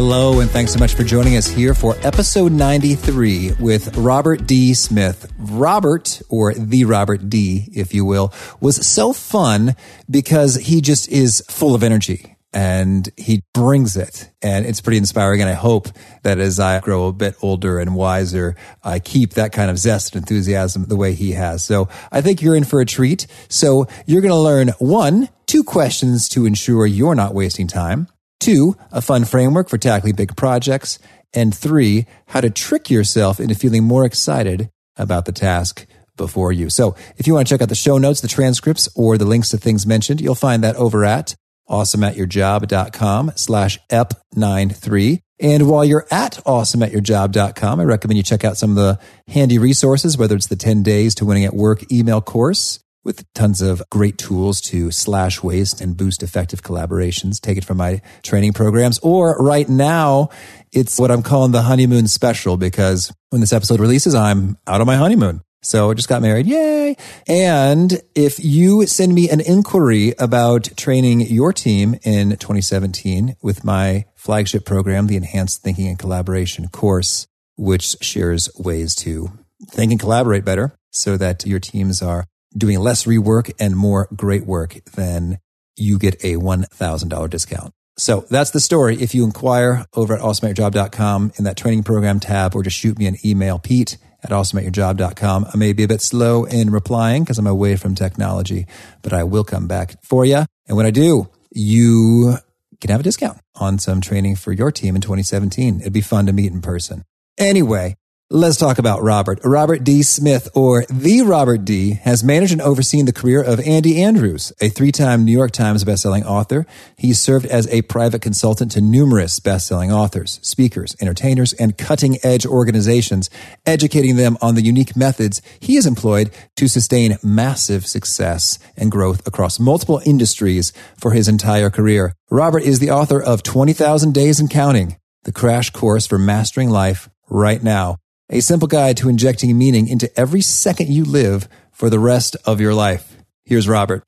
Hello, and thanks so much for joining us here for episode 93 with Robert D. Smith. Robert, or the Robert D., if you will, was so fun because he just is full of energy and he brings it. And it's pretty inspiring. And I hope that as I grow a bit older and wiser, I keep that kind of zest and enthusiasm the way he has. So I think you're in for a treat. So you're going to learn one, two questions to ensure you're not wasting time. Two, a fun framework for tackling big projects. And three, how to trick yourself into feeling more excited about the task before you. So if you want to check out the show notes, the transcripts, or the links to things mentioned, you'll find that over at awesomeatyourjob.com slash ep93. And while you're at awesomeatyourjob.com, I recommend you check out some of the handy resources, whether it's the 10 days to winning at work email course, with tons of great tools to slash waste and boost effective collaborations. Take it from my training programs. Or right now, it's what I'm calling the honeymoon special because when this episode releases, I'm out on my honeymoon. So I just got married. Yay. And if you send me an inquiry about training your team in 2017 with my flagship program, the Enhanced Thinking and Collaboration course, which shares ways to think and collaborate better so that your teams are doing less rework and more great work, then you get a $1,000 discount. So that's the story. If you inquire over at awesomeatyourjob.com in that training program tab or just shoot me an email, Pete at awesomeatyourjob.com. I may be a bit slow in replying because I'm away from technology, but I will come back for you. And when I do, you can have a discount on some training for your team in 2017. It'd be fun to meet in person. Anyway, Let's talk about Robert. Robert D. Smith, or the Robert D., has managed and overseen the career of Andy Andrews, a three-time New York Times bestselling author. He served as a private consultant to numerous bestselling authors, speakers, entertainers, and cutting-edge organizations, educating them on the unique methods he has employed to sustain massive success and growth across multiple industries for his entire career. Robert is the author of 20,000 Days and Counting, the crash course for mastering life right now a simple guide to injecting meaning into every second you live for the rest of your life. Here's Robert.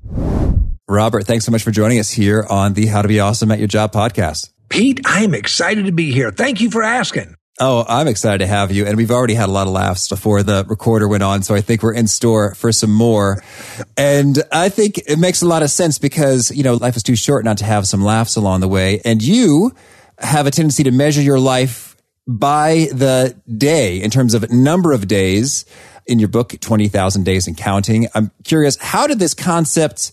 Robert, thanks so much for joining us here on the How to Be Awesome at Your Job podcast. Pete, I am excited to be here. Thank you for asking. Oh, I'm excited to have you. And we've already had a lot of laughs before the recorder went on. So I think we're in store for some more. And I think it makes a lot of sense because, you know, life is too short not to have some laughs along the way. And you have a tendency to measure your life by the day in terms of number of days in your book, 20,000 Days and Counting. I'm curious, how did this concept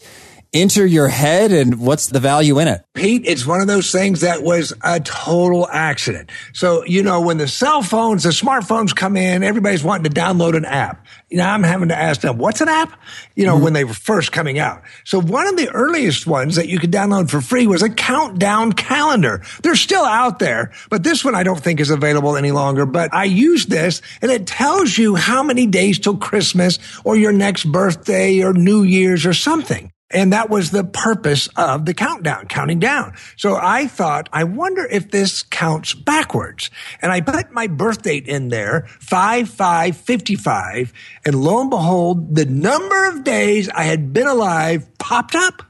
enter your head and what's the value in it? Pete, it's one of those things that was a total accident. So, you know, when the cell phones, the smartphones come in, everybody's wanting to download an app. You know, I'm having to ask them, what's an app? You know, mm-hmm. when they were first coming out. So one of the earliest ones that you could download for free was a countdown calendar. They're still out there, but this one I don't think is available any longer. But I use this and it tells you how many days till Christmas or your next birthday or New Year's or something. And that was the purpose of the countdown, counting down. So I thought, I wonder if this counts backwards. And I put my birth date in there, 5555. And lo and behold, the number of days I had been alive popped up.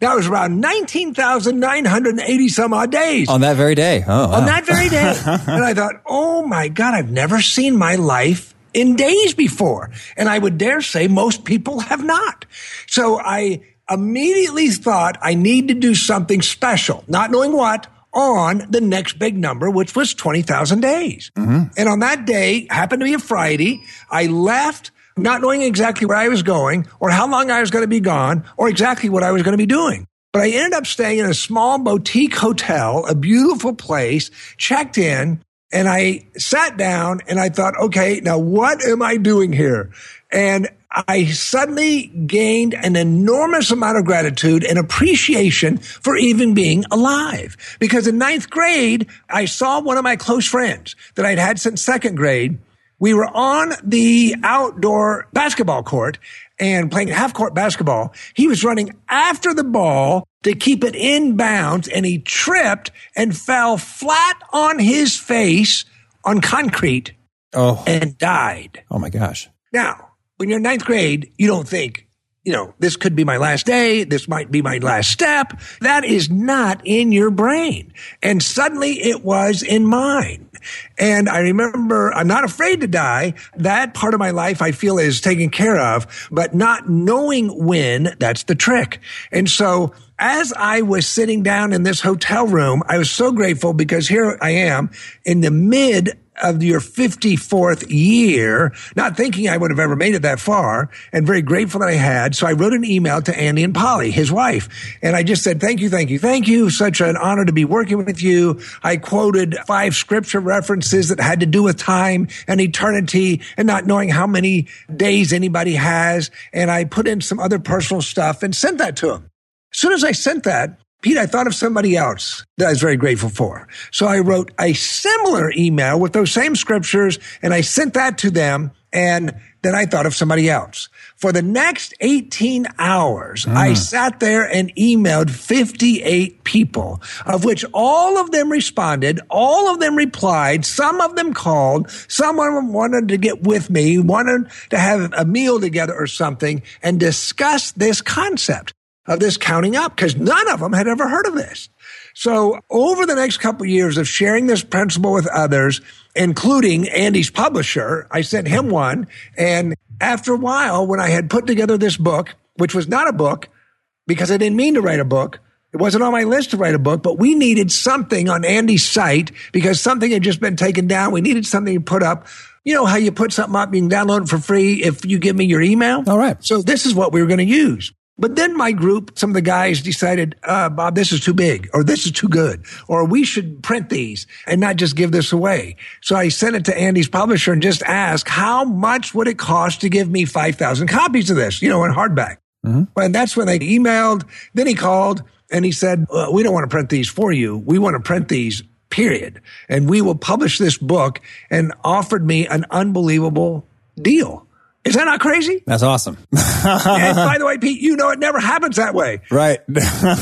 That was around 19,980 some odd days. On that very day. Oh, wow. On that very day. and I thought, oh my God, I've never seen my life in days before. And I would dare say most people have not. So I immediately thought I need to do something special, not knowing what, on the next big number, which was 20,000 days. Mm-hmm. And on that day, happened to be a Friday, I left not knowing exactly where I was going or how long I was going to be gone or exactly what I was going to be doing. But I ended up staying in a small boutique hotel, a beautiful place, checked in, and I sat down and I thought, okay, now what am I doing here? And I suddenly gained an enormous amount of gratitude and appreciation for even being alive. Because in ninth grade, I saw one of my close friends that I'd had since second grade We were on the outdoor basketball court and playing half court basketball. He was running after the ball to keep it in bounds and he tripped and fell flat on his face on concrete Oh, and died. oh my gosh. Now, when you're in ninth grade, you don't think, you know, this could be my last day. This might be my last step. That is not in your brain. And suddenly it was in mine. And I remember I'm not afraid to die. That part of my life I feel is taken care of, but not knowing when, that's the trick. And so as I was sitting down in this hotel room, I was so grateful because here I am in the mid of your 54th year, not thinking I would have ever made it that far and very grateful that I had. So I wrote an email to Andy and Polly, his wife, and I just said, thank you, thank you, thank you. Such an honor to be working with you. I quoted five scripture references that had to do with time and eternity and not knowing how many days anybody has. And I put in some other personal stuff and sent that to him. As soon as I sent that, Pete, I thought of somebody else that I was very grateful for. So I wrote a similar email with those same scriptures and I sent that to them. And then I thought of somebody else. For the next 18 hours, I hmm. sat there and emailed 58 people, of which all of them responded. All of them replied. Some of them called. Some of them wanted to get with me, wanted to have a meal together or something and discuss this concept of this counting up because none of them had ever heard of this. So over the next couple of years of sharing this principle with others, including Andy's publisher, I sent him one. And after a while, when I had put together this book, which was not a book because I didn't mean to write a book, it wasn't on my list to write a book, but we needed something on Andy's site because something had just been taken down. We needed something to put up. You know how you put something up, you can download it for free if you give me your email? All right. So this is what we were going to use. But then my group, some of the guys decided, uh, Bob, this is too big or this is too good or we should print these and not just give this away. So I sent it to Andy's publisher and just asked, how much would it cost to give me 5,000 copies of this, you know, in hardback? And that's when they emailed. Then he called and he said, uh, we don't want to print these for you. We want to print these period. And we will publish this book and offered me an unbelievable deal. Is that not crazy? That's awesome. and by the way, Pete, you know it never happens that way. right.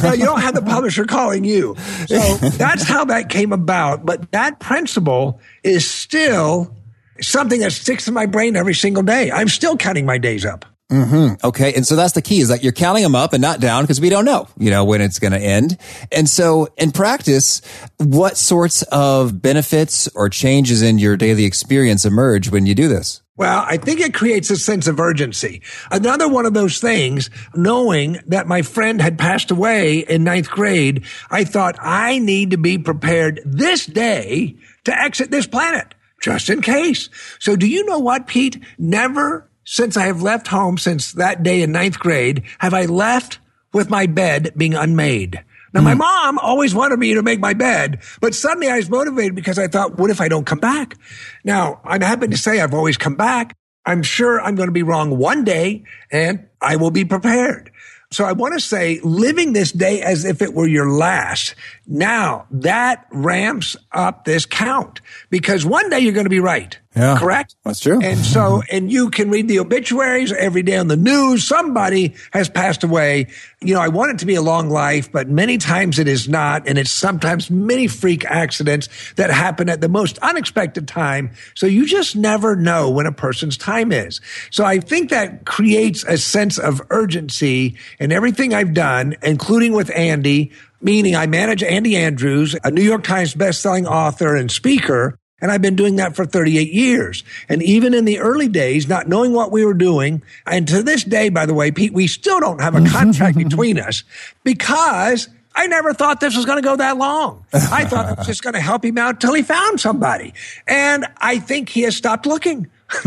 No, you don't have the publisher calling you. So that's how that came about. But that principle is still something that sticks in my brain every single day. I'm still counting my days up. Mm-hmm. Okay. And so that's the key is that you're counting them up and not down because we don't know, you know, when it's going to end. And so in practice, what sorts of benefits or changes in your daily experience emerge when you do this? Well, I think it creates a sense of urgency. Another one of those things, knowing that my friend had passed away in ninth grade, I thought I need to be prepared this day to exit this planet, just in case. So do you know what, Pete? Never since I have left home since that day in ninth grade have I left with my bed being unmade. Now, my mm. mom always wanted me to make my bed, but suddenly I was motivated because I thought, what if I don't come back? Now, I'm happy to say I've always come back. I'm sure I'm going to be wrong one day and I will be prepared. So I want to say living this day as if it were your last. Now that ramps up this count because one day you're going to be right. Yeah. Correct? That's true. And so, and you can read the obituaries every day on the news. Somebody has passed away. You know, I want it to be a long life, but many times it is not. And it's sometimes many freak accidents that happen at the most unexpected time. So you just never know when a person's time is. So I think that creates a sense of urgency in everything I've done, including with Andy, meaning I manage Andy Andrews, a New York Times bestselling author and speaker. And I've been doing that for 38 years. And even in the early days, not knowing what we were doing, and to this day, by the way, Pete, we still don't have a contract between us because I never thought this was going to go that long. I thought it was just going to help him out till he found somebody. And I think he has stopped looking.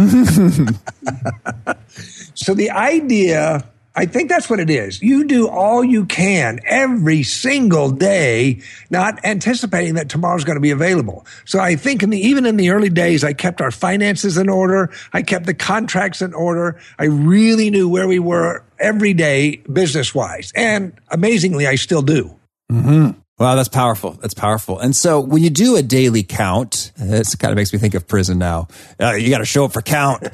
so the idea I think that's what it is. You do all you can every single day, not anticipating that tomorrow's going to be available. So I think in the, even in the early days, I kept our finances in order. I kept the contracts in order. I really knew where we were every day business wise. And amazingly, I still do. Mm-hmm. Wow, that's powerful. That's powerful. And so when you do a daily count, this kind of makes me think of prison now. Uh, you got to show up for count.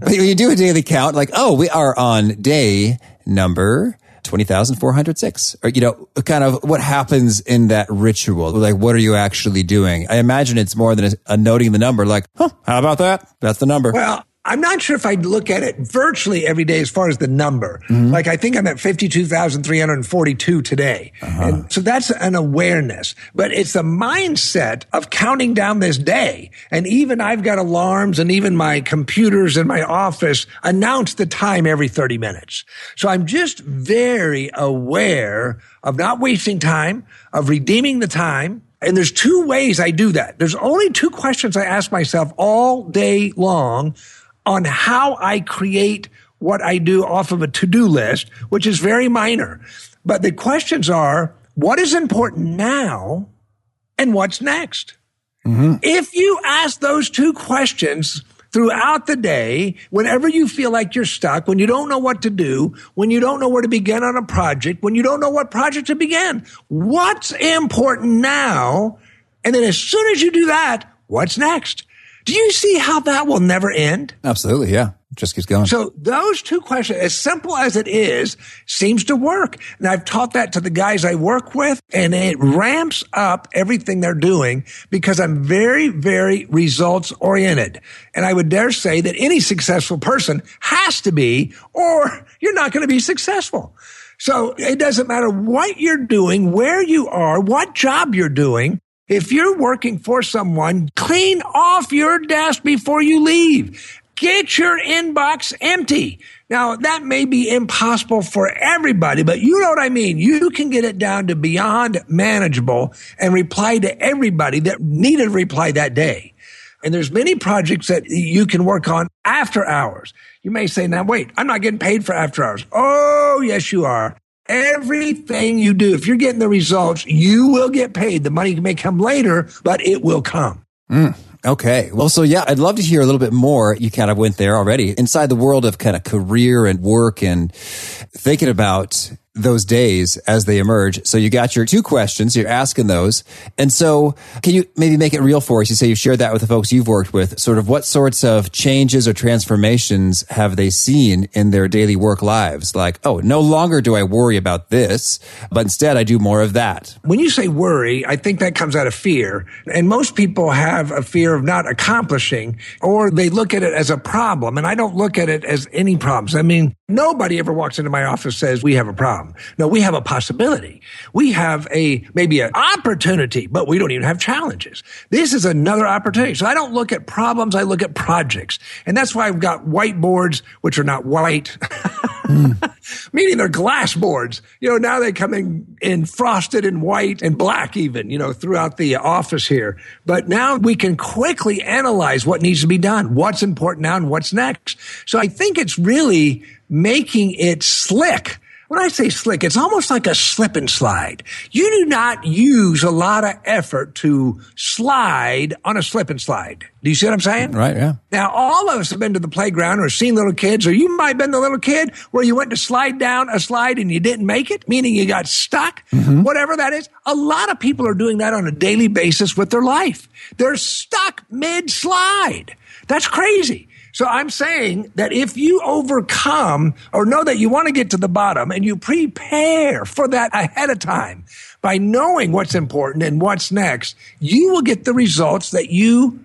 when you do a daily count, like, oh, we are on day number 20,406. Or, you know, kind of what happens in that ritual? Like, what are you actually doing? I imagine it's more than a, a noting the number, like, huh, how about that? That's the number. Well, I'm not sure if I'd look at it virtually every day as far as the number. Mm-hmm. Like I think I'm at 52,342 today. Uh-huh. And so that's an awareness, but it's a mindset of counting down this day. And even I've got alarms and even my computers in my office announce the time every 30 minutes. So I'm just very aware of not wasting time, of redeeming the time, and there's two ways I do that. There's only two questions I ask myself all day long on how I create what I do off of a to-do list, which is very minor. But the questions are, what is important now and what's next? Mm-hmm. If you ask those two questions throughout the day, whenever you feel like you're stuck, when you don't know what to do, when you don't know where to begin on a project, when you don't know what project to begin, what's important now? And then as soon as you do that, what's next? Do you see how that will never end? Absolutely. Yeah. It just keeps going. So those two questions, as simple as it is, seems to work. And I've taught that to the guys I work with and it ramps up everything they're doing because I'm very, very results oriented. And I would dare say that any successful person has to be, or you're not going to be successful. So it doesn't matter what you're doing, where you are, what job you're doing. If you're working for someone, clean off your desk before you leave. Get your inbox empty. Now, that may be impossible for everybody, but you know what I mean. You can get it down to beyond manageable and reply to everybody that needed a reply that day. And there's many projects that you can work on after hours. You may say, now wait, I'm not getting paid for after hours. Oh, yes, you are. Everything you do, if you're getting the results, you will get paid. The money may come later, but it will come. Mm. Okay. Well, so yeah, I'd love to hear a little bit more. You kind of went there already inside the world of kind of career and work and thinking about those days as they emerge. So you got your two questions, you're asking those. And so can you maybe make it real for us? You say you've shared that with the folks you've worked with. Sort of what sorts of changes or transformations have they seen in their daily work lives? Like, oh, no longer do I worry about this, but instead I do more of that. When you say worry, I think that comes out of fear. And most people have a fear of not accomplishing or they look at it as a problem. And I don't look at it as any problems. I mean, nobody ever walks into my office says we have a problem No, we have a possibility. We have a, maybe an opportunity, but we don't even have challenges. This is another opportunity. So I don't look at problems. I look at projects. And that's why I've got whiteboards, which are not white. mm. meaning they're glass boards. You know, now they come in, in frosted and white and black even, you know, throughout the office here. But now we can quickly analyze what needs to be done, what's important now and what's next. So I think it's really making it slick when I say slick, it's almost like a slip and slide. You do not use a lot of effort to slide on a slip and slide. Do you see what I'm saying? Right, yeah. Now, all of us have been to the playground or seen little kids, or you might have been the little kid where you went to slide down a slide and you didn't make it, meaning you got stuck, mm-hmm. whatever that is. A lot of people are doing that on a daily basis with their life. They're stuck mid slide. That's crazy. So I'm saying that if you overcome or know that you want to get to the bottom and you prepare for that ahead of time by knowing what's important and what's next, you will get the results that you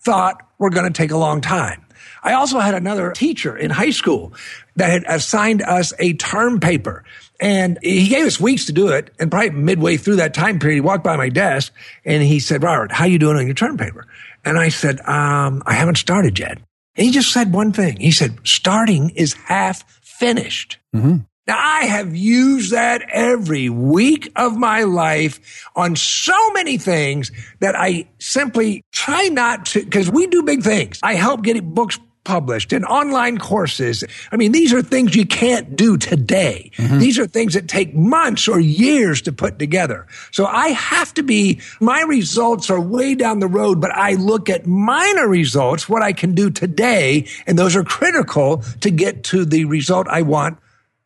thought were going to take a long time. I also had another teacher in high school that had assigned us a term paper. And he gave us weeks to do it. And probably midway through that time period, he walked by my desk and he said, Robert, how you doing on your term paper? And I said, um, I haven't started yet. And he just said one thing. He said, starting is half finished. Mm-hmm. Now I have used that every week of my life on so many things that I simply try not to, because we do big things. I help get books published and online courses. I mean, these are things you can't do today. Mm-hmm. These are things that take months or years to put together. So I have to be, my results are way down the road, but I look at minor results, what I can do today, and those are critical to get to the result I want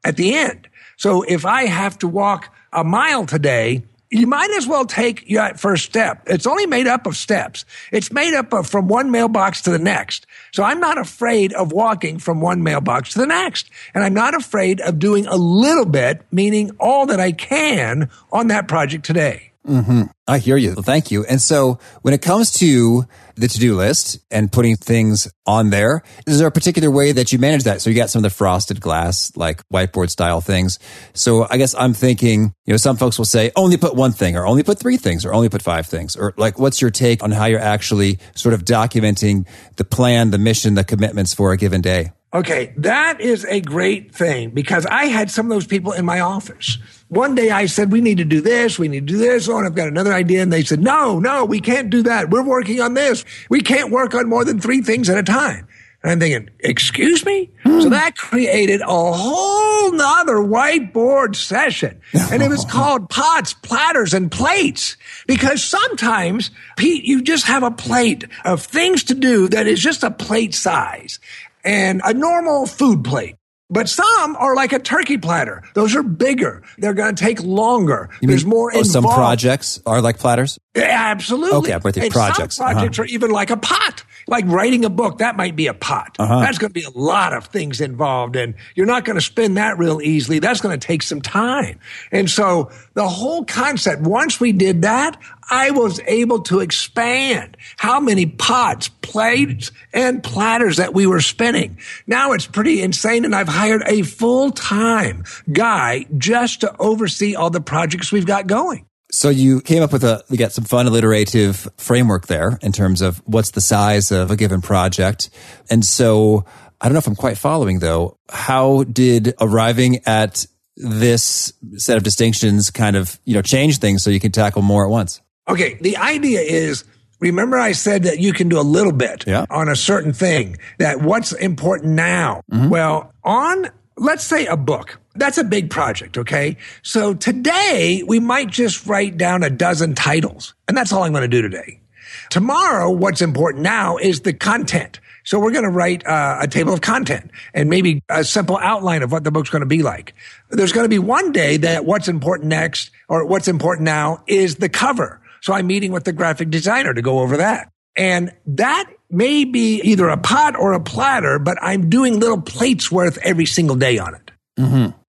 at the end. So if I have to walk a mile today, you might as well take your first step. It's only made up of steps. It's made up of from one mailbox to the next. So I'm not afraid of walking from one mailbox to the next. And I'm not afraid of doing a little bit, meaning all that I can on that project today. Mm-hmm. I hear you. Thank you. And so when it comes to the to-do list and putting things on there, is there a particular way that you manage that? So you got some of the frosted glass, like whiteboard style things. So I guess I'm thinking, you know, some folks will say only put one thing or only put three things or only put five things or like, what's your take on how you're actually sort of documenting the plan, the mission, the commitments for a given day? Okay, that is a great thing because I had some of those people in my office. One day I said, we need to do this, we need to do this. Oh, and I've got another idea. And they said, no, no, we can't do that. We're working on this. We can't work on more than three things at a time. And I'm thinking, excuse me? Hmm. So that created a whole nother whiteboard session. And it was called pots, platters, and plates. Because sometimes, Pete, you just have a plate of things to do that is just a plate size and a normal food plate. But some are like a turkey platter. Those are bigger. They're going to take longer. You There's mean, more oh, involved. some projects are like platters? Yeah, absolutely. Okay, I'm with you. And Projects. Some projects Uh-huh. are even like a pot. Like writing a book, that might be a pot. Uh-huh. That's going to be a lot of things involved, and you're not going to spin that real easily. That's going to take some time. And so the whole concept, once we did that, I was able to expand how many pots, plates, and platters that we were spinning. Now it's pretty insane, and I've hired a full time guy just to oversee all the projects we've got going. So you came up with a, you got some fun alliterative framework there in terms of what's the size of a given project. And so I don't know if I'm quite following though. How did arriving at this set of distinctions kind of, you know, change things so you can tackle more at once? Okay, the idea is remember I said that you can do a little bit Yeah. on a certain thing, that what's important now. Mm-hmm. Well, on let's say a book. That's a big project, okay? So today we might just write down a dozen titles, and that's all I'm going to do today. Tomorrow, what's important now is the content. So we're going to write uh, a table of content and maybe a simple outline of what the book's going to be like. There's going to be one day that what's important next or what's important now is the cover. So I'm meeting with the graphic designer to go over that. And that may be either a pot or a platter, but I'm doing little plates worth every single day on it.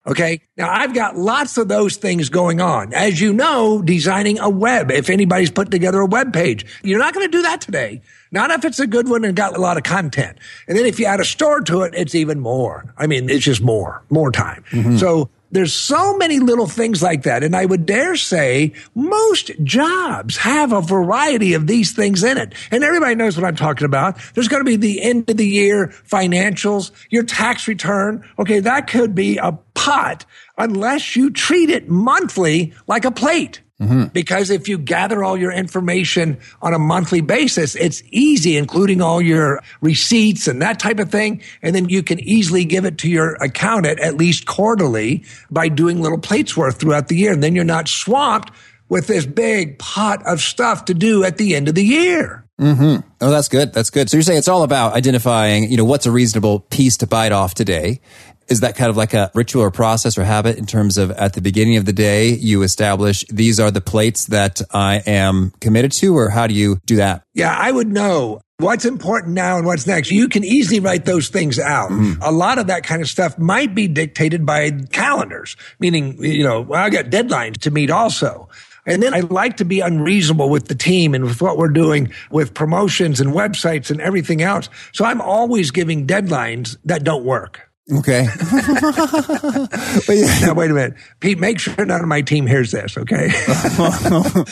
Okay. Now I've got lots of those things going on. As you know, designing a web, if anybody's put together a web page, you're not going to do that today. Not if it's a good one and got a lot of content. And then if you add a store to it, it's even more. I mean, it's just more, more time. Mm-hmm. So there's so many little things like that. And I would dare say most jobs have a variety of these things in it. And everybody knows what I'm talking about. There's going to be the end of the year financials, your tax return. Okay. That could be a pot unless you treat it monthly like a plate. Mm-hmm. Because if you gather all your information on a monthly basis, it's easy, including all your receipts and that type of thing. And then you can easily give it to your accountant at least quarterly by doing little plates worth throughout the year. And then you're not swamped with this big pot of stuff to do at the end of the year. Mm-hmm. Oh, that's good. That's good. So you're saying it's all about identifying, you know, what's a reasonable piece to bite off today. Is that kind of like a ritual or process or habit in terms of at the beginning of the day, you establish these are the plates that I am committed to, or how do you do that? Yeah, I would know what's important now and what's next. You can easily write those things out. Mm-hmm. A lot of that kind of stuff might be dictated by calendars, meaning, you know, well, I got deadlines to meet also. And then I like to be unreasonable with the team and with what we're doing with promotions and websites and everything else. So I'm always giving deadlines that don't work. Okay. but yeah, Now, wait a minute. Pete, make sure none of my team hears this, okay?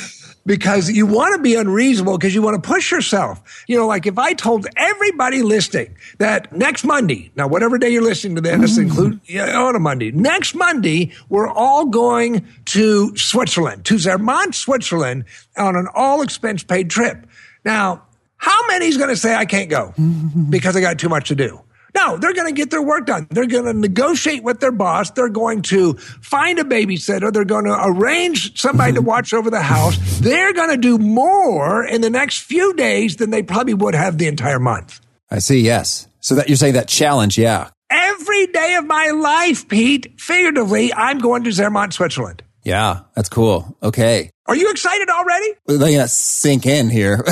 because you want to be unreasonable because you want to push yourself. You know, like if I told everybody listening that next Monday, now whatever day you're listening to this, mm. include yeah, on a Monday, next Monday, we're all going to Switzerland, to Zermatt, Switzerland on an all expense paid trip. Now, how many is going to say I can't go because I got too much to do? No, they're going to get their work done. They're going to negotiate with their boss. They're going to find a babysitter. They're going to arrange somebody to mm-hmm. watch over the house. They're going to do more in the next few days than they probably would have the entire month. I see. Yes. So that you're saying that challenge. Yeah. Every day of my life, Pete, figuratively, I'm going to Zermatt, Switzerland. Yeah. That's cool. Okay. Are you excited already? Letting that uh, sink in here.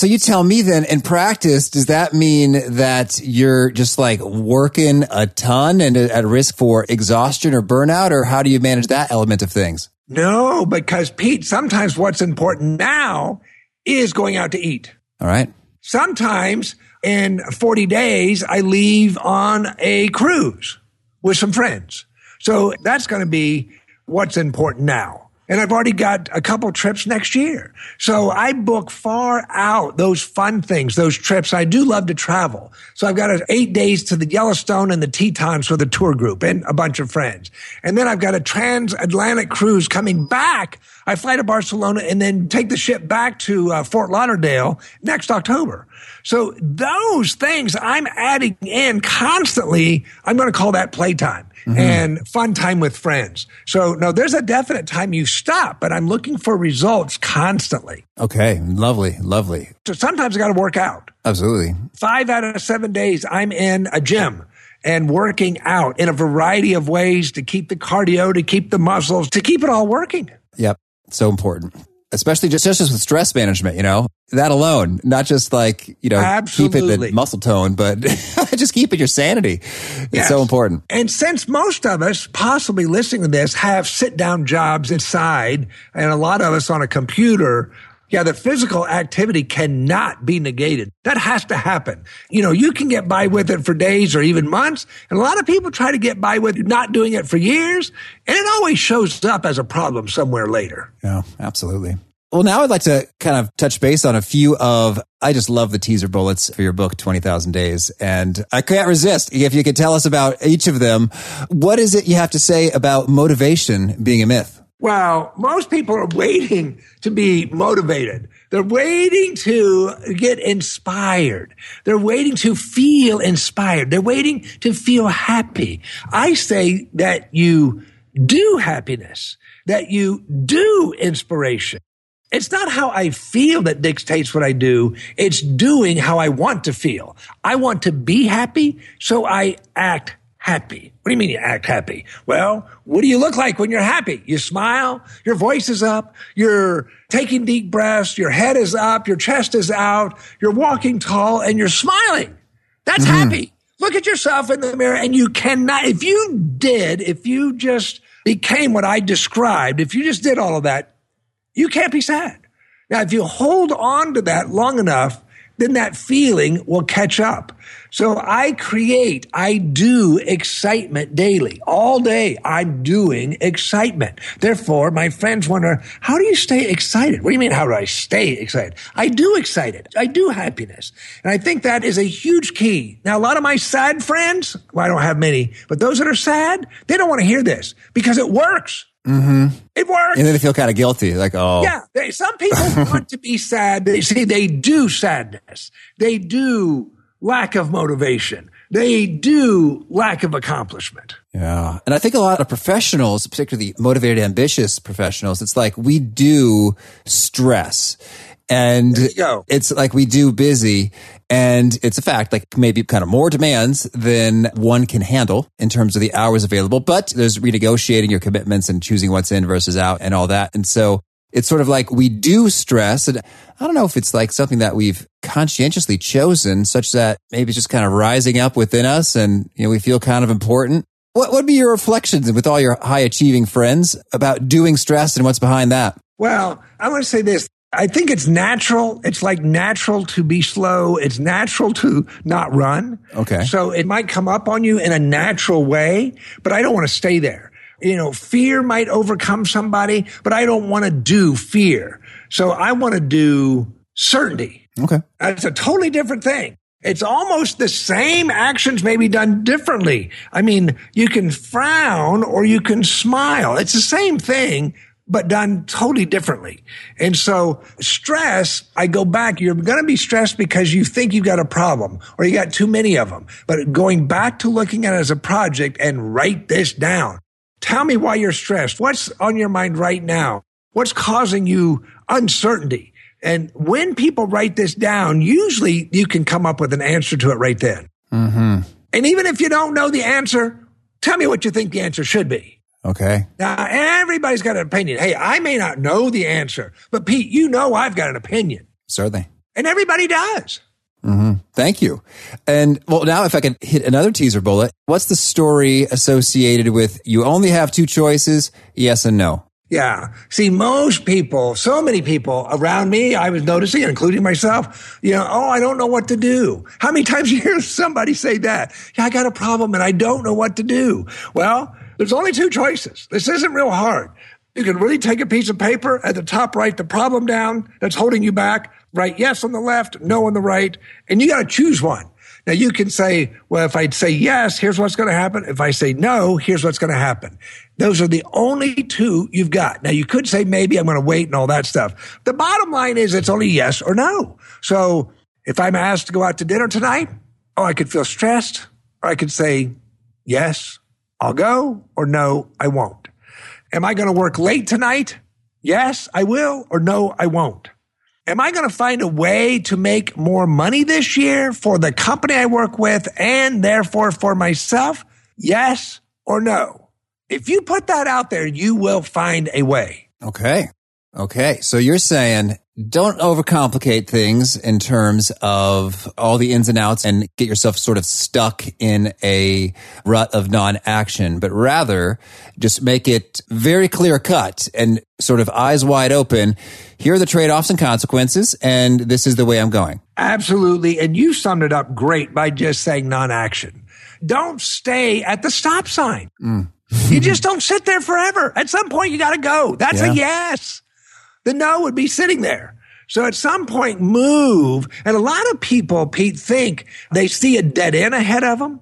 so you tell me then, in practice, does that mean that you're just like working a ton and at risk for exhaustion or burnout, or how do you manage that element of things? No, because Pete, sometimes what's important now is going out to eat. All right. Sometimes in 40 days, I leave on a cruise with some friends. So that's going to be what's important now. And I've already got a couple trips next year. So I book far out those fun things, those trips. I do love to travel. So I've got eight days to the Yellowstone and the Tetons with a tour group and a bunch of friends. And then I've got a transatlantic cruise coming back. I fly to Barcelona and then take the ship back to uh, Fort Lauderdale next October. So those things I'm adding in constantly. I'm going to call that playtime mm-hmm. and fun time with friends. So no, there's a definite time you stop, but I'm looking for results constantly. Okay. Lovely. Lovely. So sometimes I got to work out. Absolutely. Five out of seven days I'm in a gym and working out in a variety of ways to keep the cardio, to keep the muscles, to keep it all working. Yep. So important especially just, just with stress management, you know, that alone, not just like, you know, Absolutely. keep it the muscle tone, but just keep it your sanity. It's yes. so important. And since most of us possibly listening to this have sit down jobs inside and a lot of us on a computer, yeah, the physical activity cannot be negated. That has to happen. You know, you can get by with it for days or even months. And a lot of people try to get by with not doing it for years. And it always shows up as a problem somewhere later. Yeah, absolutely. Well, now I'd like to kind of touch base on a few of, I just love the teaser bullets for your book, 20,000 Days. And I can't resist. If you could tell us about each of them, what is it you have to say about motivation being a myth? Well, most people are waiting to be motivated. They're waiting to get inspired. They're waiting to feel inspired. They're waiting to feel happy. I say that you do happiness, that you do inspiration. It's not how I feel that dictates what I do. It's doing how I want to feel. I want to be happy, so I act happy. What do you mean you act happy? Well, what do you look like when you're happy? You smile, your voice is up, you're taking deep breaths, your head is up, your chest is out, you're walking tall, and you're smiling. That's mm-hmm. happy. Look at yourself in the mirror and you cannot, if you did, if you just became what I described, if you just did all of that, you can't be sad. Now, if you hold on to that long enough, then that feeling will catch up. So I create, I do excitement daily. All day I'm doing excitement. Therefore, my friends wonder, how do you stay excited? What do you mean, how do I stay excited? I do excited. I do happiness. And I think that is a huge key. Now, a lot of my sad friends, well, I don't have many, but those that are sad, they don't want to hear this because it works. Mm-hmm. It works. And then they feel kind of guilty. Like, oh. Yeah. They, some people want to be sad. They say they do sadness. They do lack of motivation. They do lack of accomplishment. Yeah. And I think a lot of professionals, particularly motivated, ambitious professionals, it's like we do stress and it's like we do busy and it's a fact, like maybe kind of more demands than one can handle in terms of the hours available, but there's renegotiating your commitments and choosing what's in versus out and all that. And so it's sort of like we do stress. And I don't know if it's like something that we've conscientiously chosen such that maybe it's just kind of rising up within us and, you know, we feel kind of important. What would be your reflections with all your high achieving friends about doing stress and what's behind that? Well, I want to say this. I think it's natural. It's like natural to be slow. It's natural to not run. Okay. So it might come up on you in a natural way, but I don't want to stay there. You know, fear might overcome somebody, but I don't want to do fear. So I want to do certainty. Okay. That's a totally different thing. It's almost the same actions may be done differently. I mean, you can frown or you can smile. It's the same thing, but done totally differently. And so stress, I go back, you're going to be stressed because you think you've got a problem or you got too many of them. But going back to looking at it as a project and write this down. Tell me why you're stressed. What's on your mind right now? What's causing you uncertainty? And when people write this down, usually you can come up with an answer to it right then. Mm-hmm. And even if you don't know the answer, tell me what you think the answer should be. Okay. Now, everybody's got an opinion. Hey, I may not know the answer, but Pete, you know I've got an opinion. Certainly. And everybody does. Mm-hmm. Thank you. And well, now if I can hit another teaser bullet, what's the story associated with you only have two choices, yes and no? Yeah. See, most people, so many people around me, I was noticing, including myself, you know, oh, I don't know what to do. How many times you hear somebody say that? Yeah, I got a problem and I don't know what to do. Well, there's only two choices. This isn't real hard. You can really take a piece of paper at the top, write the problem down that's holding you back, write yes on the left, no on the right, and you got to choose one. Now you can say, well, if I say yes, here's what's going to happen. If I say no, here's what's going to happen. Those are the only two you've got. Now you could say maybe I'm going to wait and all that stuff. The bottom line is it's only yes or no. So if I'm asked to go out to dinner tonight, oh, I could feel stressed or I could say yes, I'll go or no, I won't. Am I going to work late tonight? Yes, I will or no, I won't. Am I going to find a way to make more money this year for the company I work with and therefore for myself? Yes or no? If you put that out there, you will find a way. Okay. Okay. So you're saying don't overcomplicate things in terms of all the ins and outs and get yourself sort of stuck in a rut of non-action, but rather just make it very clear cut and sort of eyes wide open. Here are the trade-offs and consequences, and this is the way I'm going. Absolutely. And you summed it up great by just saying non-action. Don't stay at the stop sign. Mm. you just don't sit there forever. At some point, you got to go. That's yeah. a yes. The no would be sitting there. So at some point, move. And a lot of people, Pete, think they see a dead end ahead of them.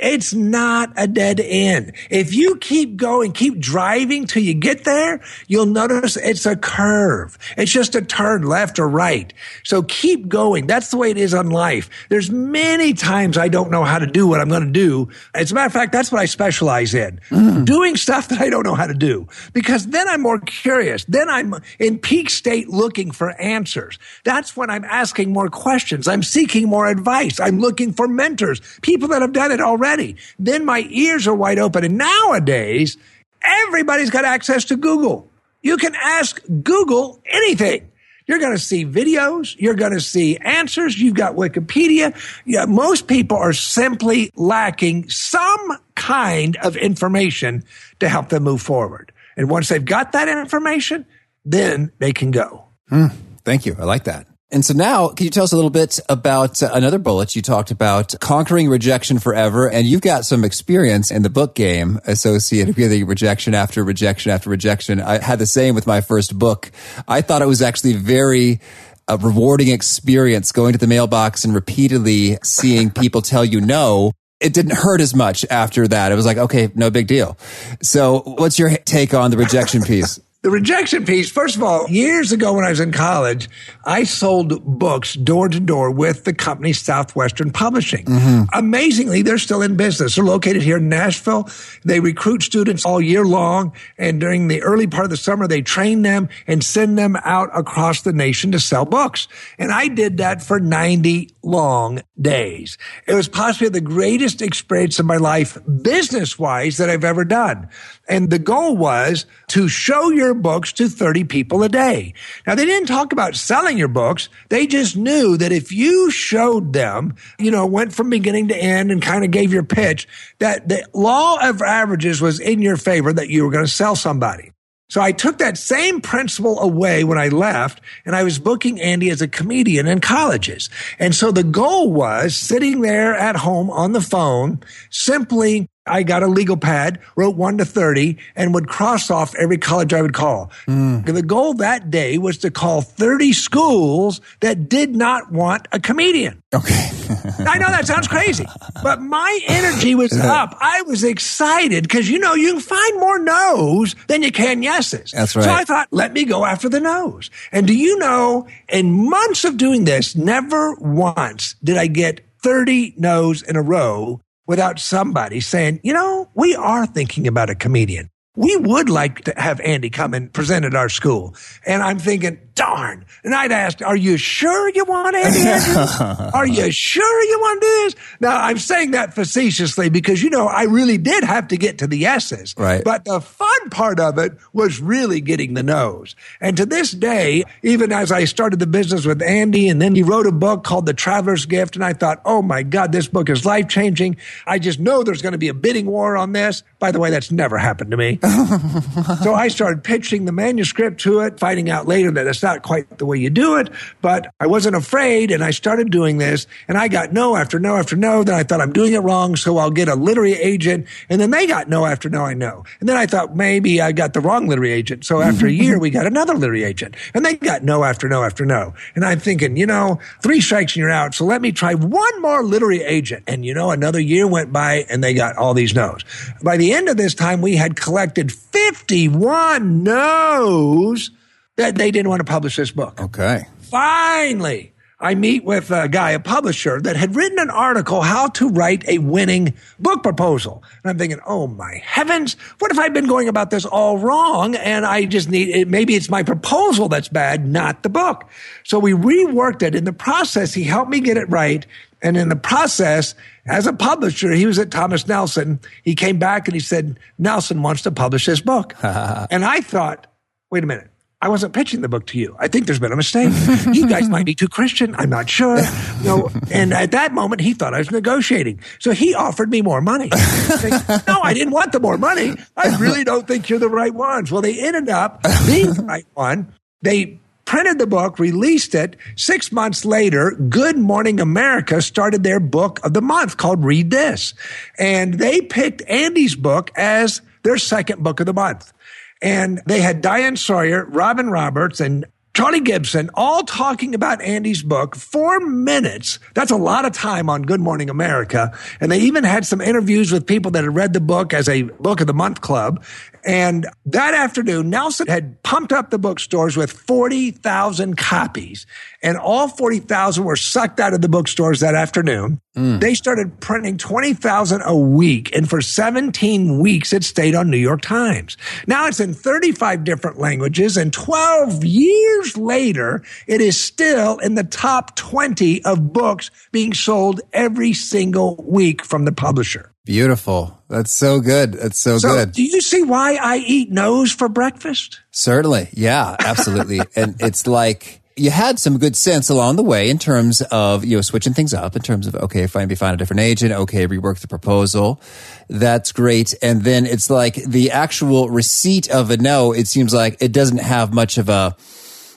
It's not a dead end. If you keep going, keep driving till you get there, you'll notice it's a curve. It's just a turn left or right. So keep going. That's the way it is on life. There's many times I don't know how to do what I'm going to do. As a matter of fact, that's what I specialize in. Mm. Doing stuff that I don't know how to do because then I'm more curious. Then I'm in peak state looking for answers. That's when I'm asking more questions. I'm seeking more advice. I'm looking for mentors, people that have done it already already. Then my ears are wide open. And nowadays, everybody's got access to Google. You can ask Google anything. You're going to see videos. You're going to see answers. You've got Wikipedia. Yeah, most people are simply lacking some kind of information to help them move forward. And once they've got that information, then they can go. Mm, thank you. I like that. And so now, can you tell us a little bit about uh, another bullet you talked about conquering rejection forever? And you've got some experience in the book game associated with rejection after rejection after rejection. I had the same with my first book. I thought it was actually very a rewarding experience going to the mailbox and repeatedly seeing people tell you no. It didn't hurt as much after that. It was like, okay, no big deal. So what's your take on the rejection piece? The rejection piece, first of all, years ago when I was in college, I sold books door to door with the company Southwestern Publishing. Mm-hmm. Amazingly, they're still in business. They're located here in Nashville. They recruit students all year long. And during the early part of the summer, they train them and send them out across the nation to sell books. And I did that for 90 long days. It was possibly the greatest experience of my life business wise that I've ever done. And the goal was to show your books to 30 people a day. Now they didn't talk about selling your books. They just knew that if you showed them, you know, went from beginning to end and kind of gave your pitch, that the law of averages was in your favor that you were going to sell somebody. So I took that same principle away when I left and I was booking Andy as a comedian in colleges. And so the goal was sitting there at home on the phone, simply I got a legal pad, wrote one to 30, and would cross off every college I would call. Mm. The goal that day was to call 30 schools that did not want a comedian. Okay. I know that sounds crazy, but my energy was up. I was excited because, you know, you can find more no's than you can yeses. That's right. So I thought, let me go after the no's. And do you know, in months of doing this, never once did I get 30 no's in a row without somebody saying, you know, we are thinking about a comedian. We would like to have Andy come and present at our school. And I'm thinking, darn. And I'd ask, are you sure you want Andy Andrews? are you sure you want to do this? Now, I'm saying that facetiously because, you know, I really did have to get to the S's. Right. But the fun part of it was really getting the no's. And to this day, even as I started the business with Andy and then he wrote a book called The Traveler's Gift, and I thought, oh my God, this book is life changing. I just know there's going to be a bidding war on this. By the way, that's never happened to me so I started pitching the manuscript to it, finding out later that it's not quite the way you do it. But I wasn't afraid and I started doing this and I got no after no after no. Then I thought I'm doing it wrong. So I'll get a literary agent. And then they got no after no, I know. And then I thought maybe I got the wrong literary agent. So after a year, we got another literary agent and they got no after no after no. And I'm thinking, you know, three strikes and you're out. So let me try one more literary agent. And you know, another year went by and they got all these no's. By the end of this time, we had collected 51 no's that they didn't want to publish this book. Okay. Finally, I meet with a guy, a publisher that had written an article, how to write a winning book proposal. And I'm thinking, oh my heavens, what if I've been going about this all wrong and I just need it? Maybe it's my proposal that's bad, not the book. So we reworked it. In the process, he helped me get it right. And in the process, as a publisher, he was at Thomas Nelson. He came back and he said, Nelson wants to publish this book. and I thought, wait a minute. I wasn't pitching the book to you. I think there's been a mistake. you guys might be too Christian. I'm not sure. No. And at that moment, he thought I was negotiating. So he offered me more money. no, I didn't want the more money. I really don't think you're the right ones. Well, they ended up being the right one. They printed the book, released it. Six months later, Good Morning America started their book of the month called Read This. And they picked Andy's book as their second book of the month. And they had Diane Sawyer, Robin Roberts, and Charlie Gibson all talking about Andy's book, four minutes. That's a lot of time on Good Morning America. And they even had some interviews with people that had read the book as a book of the month club. And that afternoon, Nelson had pumped up the bookstores with 40,000 copies and all 40,000 were sucked out of the bookstores that afternoon. Mm. They started printing 20,000 a week. And for 17 weeks, it stayed on New York Times. Now it's in 35 different languages. And 12 years later, it is still in the top 20 of books being sold every single week from the publisher. Beautiful. That's so good. That's so, so, good. Do you see why I eat no's for breakfast? Certainly. Yeah, absolutely. and it's like, you had some good sense along the way in terms of you know switching things up in terms of okay find me find a different agent okay rework the proposal. That's great. And then it's like the actual receipt of a no it seems like it doesn't have much of a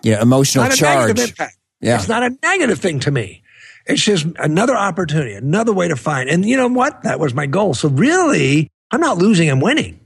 you know emotional charge. yeah. It's not a negative thing to me. It's just another opportunity another way to find. And you know what? That was my goal. So really i'm not losing i'm winning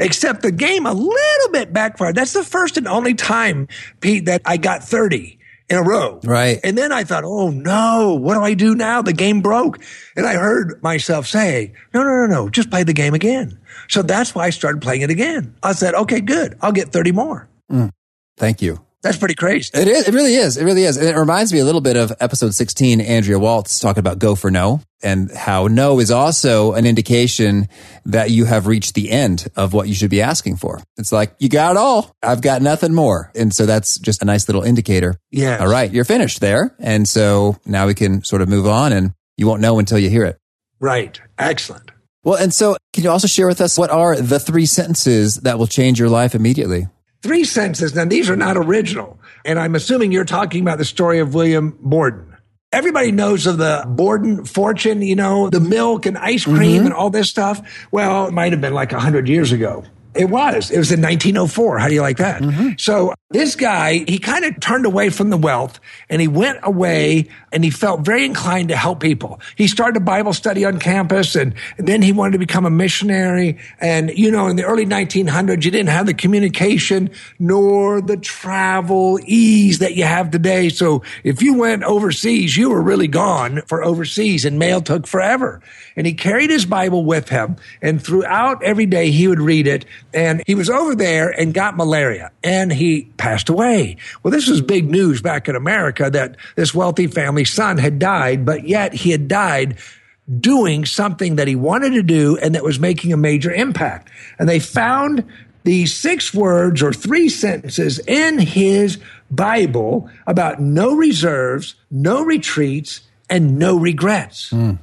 except the game a little bit backfired. That's the first and only time, Pete, that I got 30 in a row. Right. And then I thought, oh no, what do I do now? The game broke. And I heard myself say, no, no, no, no, just play the game again. So that's why I started playing it again. I said, okay, good. I'll get 30 more. Mm. Thank you. That's pretty crazy. It is. It really is. It really is. And it reminds me a little bit of episode 16, Andrea Waltz talking about go for no and how no is also an indication that you have reached the end of what you should be asking for. It's like, you got it all. I've got nothing more. And so that's just a nice little indicator. Yeah. All right. You're finished there. And so now we can sort of move on and you won't know until you hear it. Right. Excellent. Well, and so can you also share with us what are the three sentences that will change your life immediately? Three senses. Now, these are not original. And I'm assuming you're talking about the story of William Borden. Everybody knows of the Borden fortune, you know, the milk and ice cream mm-hmm. and all this stuff. Well, it might have been like a hundred years ago. It was. It was in 1904. How do you like that? Mm-hmm. So this guy, he kind of turned away from the wealth and he went away and he felt very inclined to help people. He started a Bible study on campus and, and then he wanted to become a missionary. And, you know, in the early 1900s, you didn't have the communication nor the travel ease that you have today. So if you went overseas, you were really gone for overseas and mail took forever. And he carried his Bible with him and throughout every day he would read it. And he was over there and got malaria and he passed away. Well, this was big news back in America that this wealthy family son had died, but yet he had died doing something that he wanted to do and that was making a major impact. And they found these six words or three sentences in his Bible about no reserves, no retreats, and no regrets. Mm.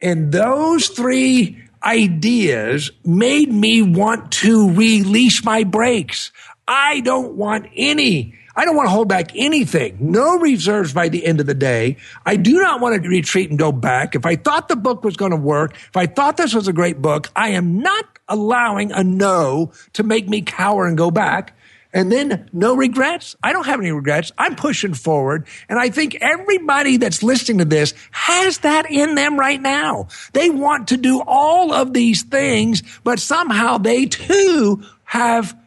And those three ideas made me want to release my brakes. I don't want any I don't want to hold back anything. No reserves by the end of the day. I do not want to retreat and go back. If I thought the book was going to work, if I thought this was a great book, I am not allowing a no to make me cower and go back. And then no regrets. I don't have any regrets. I'm pushing forward. And I think everybody that's listening to this has that in them right now. They want to do all of these things, but somehow they too have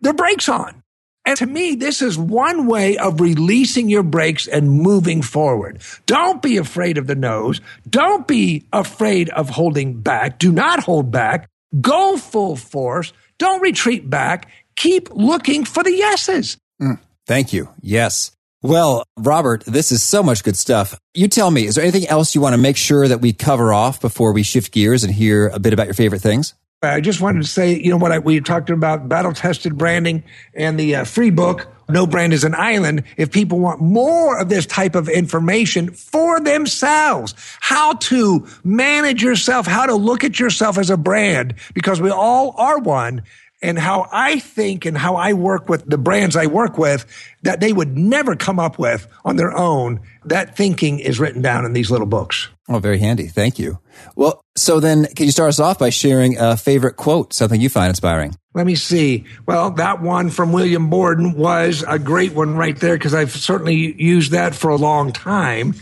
their brakes on. And to me, this is one way of releasing your brakes and moving forward. Don't be afraid of the no's. Don't be afraid of holding back. Do not hold back. Go full force. Don't retreat back. Keep looking for the yeses. Mm, thank you. Yes. Well, Robert, this is so much good stuff. You tell me, is there anything else you want to make sure that we cover off before we shift gears and hear a bit about your favorite things? I just wanted to say, you know, what I, we talked about battle tested branding and the uh, free book, No Brand is an Island. If people want more of this type of information for themselves, how to manage yourself, how to look at yourself as a brand, because we all are one and how I think and how I work with the brands I work with that they would never come up with on their own. That thinking is written down in these little books. Oh, very handy. Thank you. Well, so then can you start us off by sharing a favorite quote, something you find inspiring? Let me see. Well, that one from William Borden was a great one right there because I've certainly used that for a long time.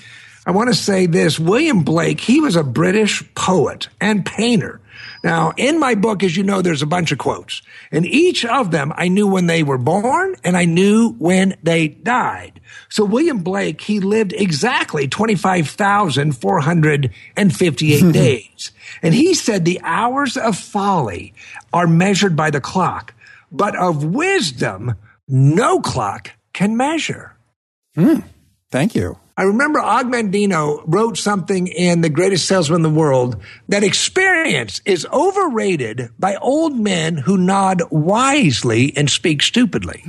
I want to say this William Blake, he was a British poet and painter. Now, in my book, as you know, there's a bunch of quotes. And each of them I knew when they were born and I knew when they died. So William Blake, he lived exactly 25,458 days. And he said the hours of folly are measured by the clock, but of wisdom, no clock can measure. Mm, thank you. I remember Og Mandino wrote something in The Greatest Salesman in the World that experience is overrated by old men who nod wisely and speak stupidly.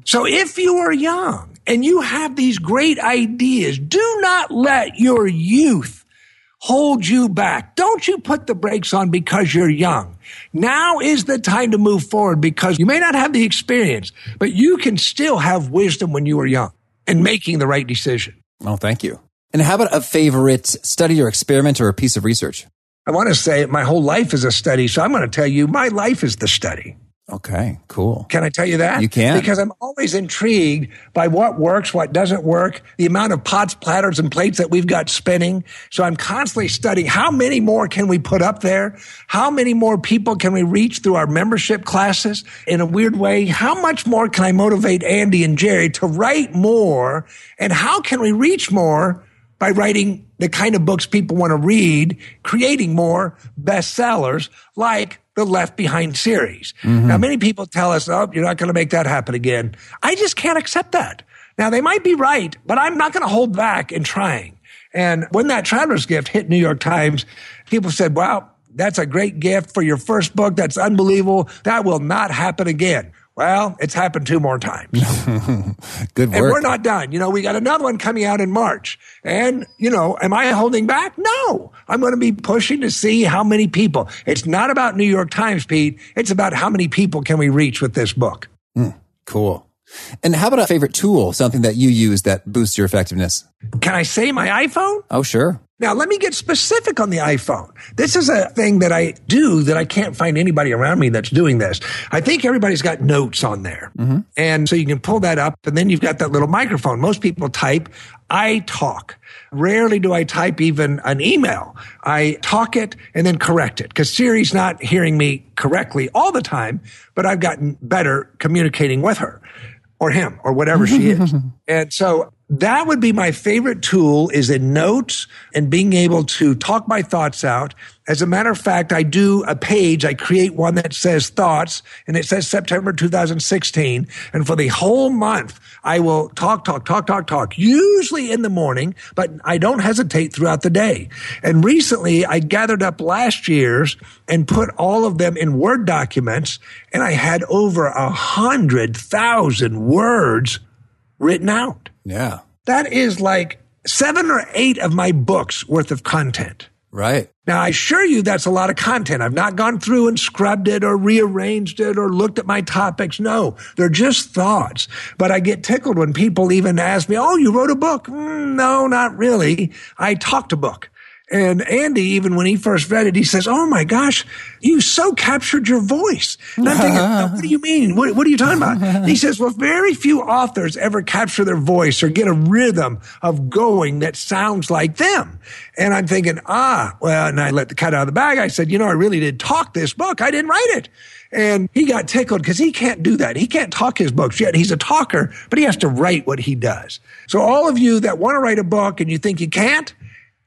so if you are young and you have these great ideas, do not let your youth hold you back. Don't you put the brakes on because you're young. Now is the time to move forward because you may not have the experience, but you can still have wisdom when you are young and making the right decision. Oh, thank you. And how about a favorite study or experiment or a piece of research? I want to say my whole life is a study. So I'm going to tell you my life is the study. Okay, cool. Can I tell you that? You can. Because I'm always intrigued by what works, what doesn't work, the amount of pots, platters, and plates that we've got spinning. So I'm constantly studying how many more can we put up there? How many more people can we reach through our membership classes? In a weird way, how much more can I motivate Andy and Jerry to write more? And how can we reach more by writing the kind of books people want to read, creating more bestsellers like the Left Behind series. Mm-hmm. Now, many people tell us, oh, you're not going to make that happen again. I just can't accept that. Now, they might be right, but I'm not going to hold back in trying. And when that traveler's gift hit New York Times, people said, wow, that's a great gift for your first book. That's unbelievable. That will not happen again. Well, it's happened two more times. Good work. And we're not done. You know, we got another one coming out in March. And, you know, am I holding back? No. I'm going to be pushing to see how many people. It's not about New York Times, Pete. It's about how many people can we reach with this book. Mm, cool. And how about a favorite tool, something that you use that boosts your effectiveness? Can I say my iPhone? Oh, sure. Now, let me get specific on the iPhone. This is a thing that I do that I can't find anybody around me that's doing this. I think everybody's got notes on there. Mm-hmm. And so you can pull that up and then you've got that little microphone. Most people type, I talk. Rarely do I type even an email. I talk it and then correct it because Siri's not hearing me correctly all the time, but I've gotten better communicating with her or him or whatever she is. and so that would be my favorite tool is in notes and being able to talk my thoughts out. As a matter of fact, I do a page. I create one that says thoughts and it says September 2016. And for the whole month, I will talk, talk, talk, talk, talk, usually in the morning, but I don't hesitate throughout the day. And recently I gathered up last year's and put all of them in Word documents and I had over a hundred thousand words written out. Yeah. That is like seven or eight of my books worth of content. Right. Now, I assure you that's a lot of content. I've not gone through and scrubbed it or rearranged it or looked at my topics. No, they're just thoughts. But I get tickled when people even ask me, Oh, you wrote a book? Mm, no, not really. I talked a book. And Andy, even when he first read it, he says, Oh my gosh, you so captured your voice. And I'm thinking, what do you mean? What, what are you talking about? he says, Well, very few authors ever capture their voice or get a rhythm of going that sounds like them. And I'm thinking, ah, well, and I let the cat out of the bag. I said, You know, I really did talk this book. I didn't write it. And he got tickled because he can't do that. He can't talk his books yet. He's a talker, but he has to write what he does. So all of you that want to write a book and you think you can't,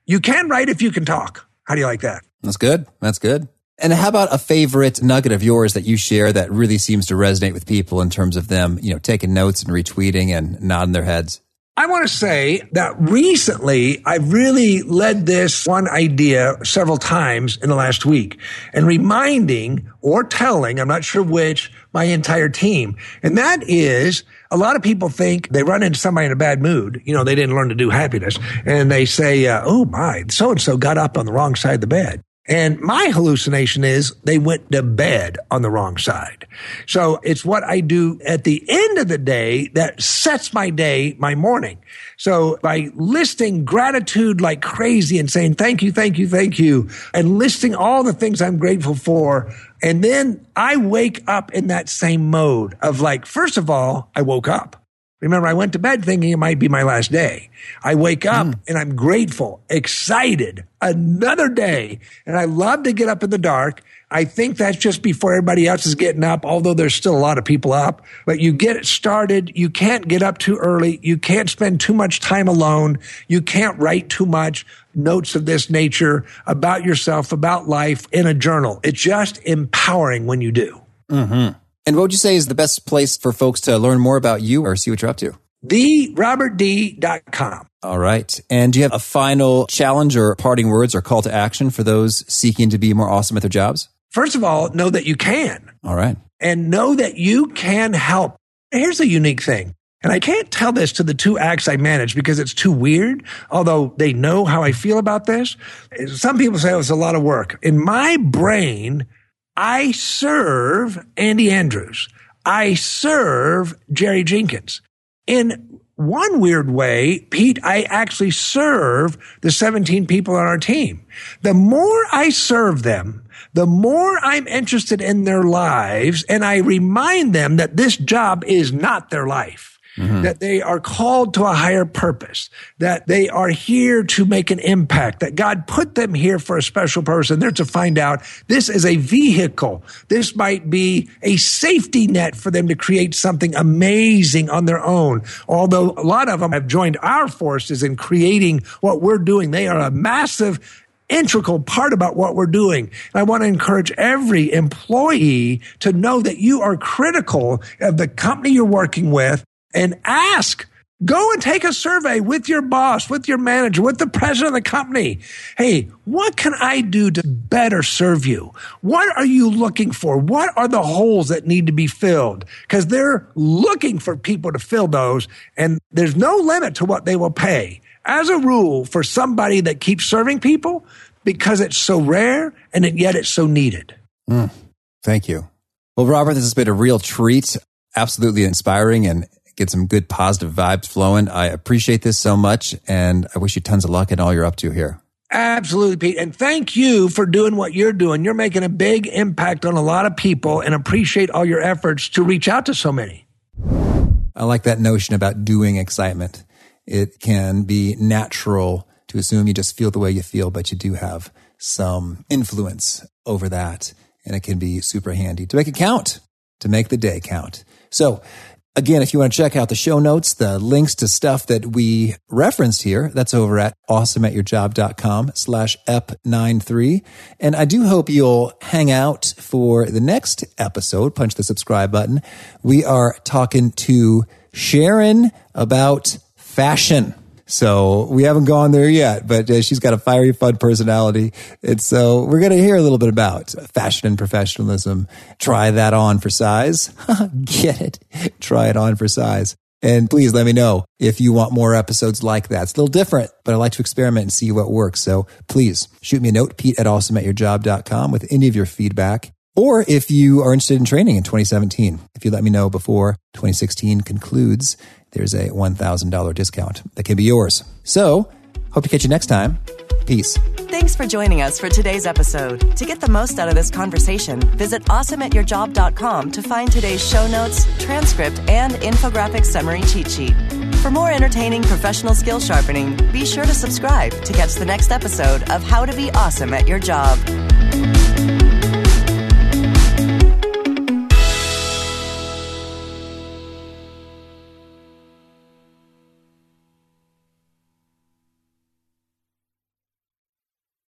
you can write if you can talk. How do you like that? That's good. That's good. And how about a favorite nugget of yours that you share that really seems to resonate with people in terms of them, you know, taking notes and retweeting and nodding their heads? I want to say that recently I've really led this one idea several times in the last week and reminding or telling, I'm not sure which, my entire team. And that is a lot of people think they run into somebody in a bad mood. You know, they didn't learn to do happiness and they say, uh, Oh my, so and so got up on the wrong side of the bed. And my hallucination is they went to bed on the wrong side. So it's what I do at the end of the day that sets my day, my morning. So by listing gratitude like crazy and saying thank you, thank you, thank you, and listing all the things I'm grateful for. And then I wake up in that same mode of like, first of all, I woke up. Remember, I went to bed thinking it might be my last day. I wake up mm. and I'm grateful, excited, another day. And I love to get up in the dark. I think that's just before everybody else is getting up, although there's still a lot of people up. But you get it started. You can't get up too early. You can't spend too much time alone. You can't write too much notes of this nature about yourself, about life in a journal. It's just empowering when you do. Mm-hmm. And what would you say is the best place for folks to learn more about you or see what you're up to? TheRobertD.com. All right. And do you have a final challenge or parting words or call to action for those seeking to be more awesome at their jobs? First of all, know that you can. All right. And know that you can help. Here's a unique thing. And I can't tell this to the two acts I manage because it's too weird, although they know how I feel about this. Some people say oh, it's a lot of work. In my brain, I serve Andy Andrews. I serve Jerry Jenkins. In one weird way, Pete, I actually serve the 17 people on our team. The more I serve them, the more I'm interested in their lives and I remind them that this job is not their life. Mm-hmm. that they are called to a higher purpose, that they are here to make an impact, that God put them here for a special person. They're to find out this is a vehicle. This might be a safety net for them to create something amazing on their own. Although a lot of them have joined our forces in creating what we're doing. They are a massive integral part about what we're doing. And I want to encourage every employee to know that you are critical of the company you're working with and ask. Go and take a survey with your boss, with your manager, with the president of the company. Hey, what can I do to better serve you? What are you looking for? What are the holes that need to be filled? Because they're looking for people to fill those, and there's no limit to what they will pay. As a rule, for somebody that keeps serving people, because it's so rare and yet it's so needed. Mm, thank you. Well, Robert, this has been a real treat. Absolutely inspiring and get some good positive vibes flowing. I appreciate this so much and I wish you tons of luck in all you're up to here. Absolutely, Pete. And thank you for doing what you're doing. You're making a big impact on a lot of people and appreciate all your efforts to reach out to so many. I like that notion about doing excitement. It can be natural to assume you just feel the way you feel, but you do have some influence over that. And it can be super handy to make it count, to make the day count. So Again, if you want to check out the show notes, the links to stuff that we referenced here, that's over at awesomeatyourjob.com slash ep93. And I do hope you'll hang out for the next episode. Punch the subscribe button. We are talking to Sharon about fashion. So we haven't gone there yet, but uh, she's got a fiery, fun personality. And so we're going to hear a little bit about fashion and professionalism. Try that on for size. Get it? Try it on for size. And please let me know if you want more episodes like that. It's a little different, but I like to experiment and see what works. So please shoot me a note, Pete at awesomeatyourjob.com with any of your feedback. Or if you are interested in training in 2017, if you let me know before 2016 concludes, there's a $1,000 discount that can be yours. So, hope to catch you next time. Peace. Thanks for joining us for today's episode. To get the most out of this conversation, visit awesomeatyourjob.com to find today's show notes, transcript, and infographic summary cheat sheet. For more entertaining professional skill sharpening, be sure to subscribe to catch the next episode of How to Be Awesome at Your Job.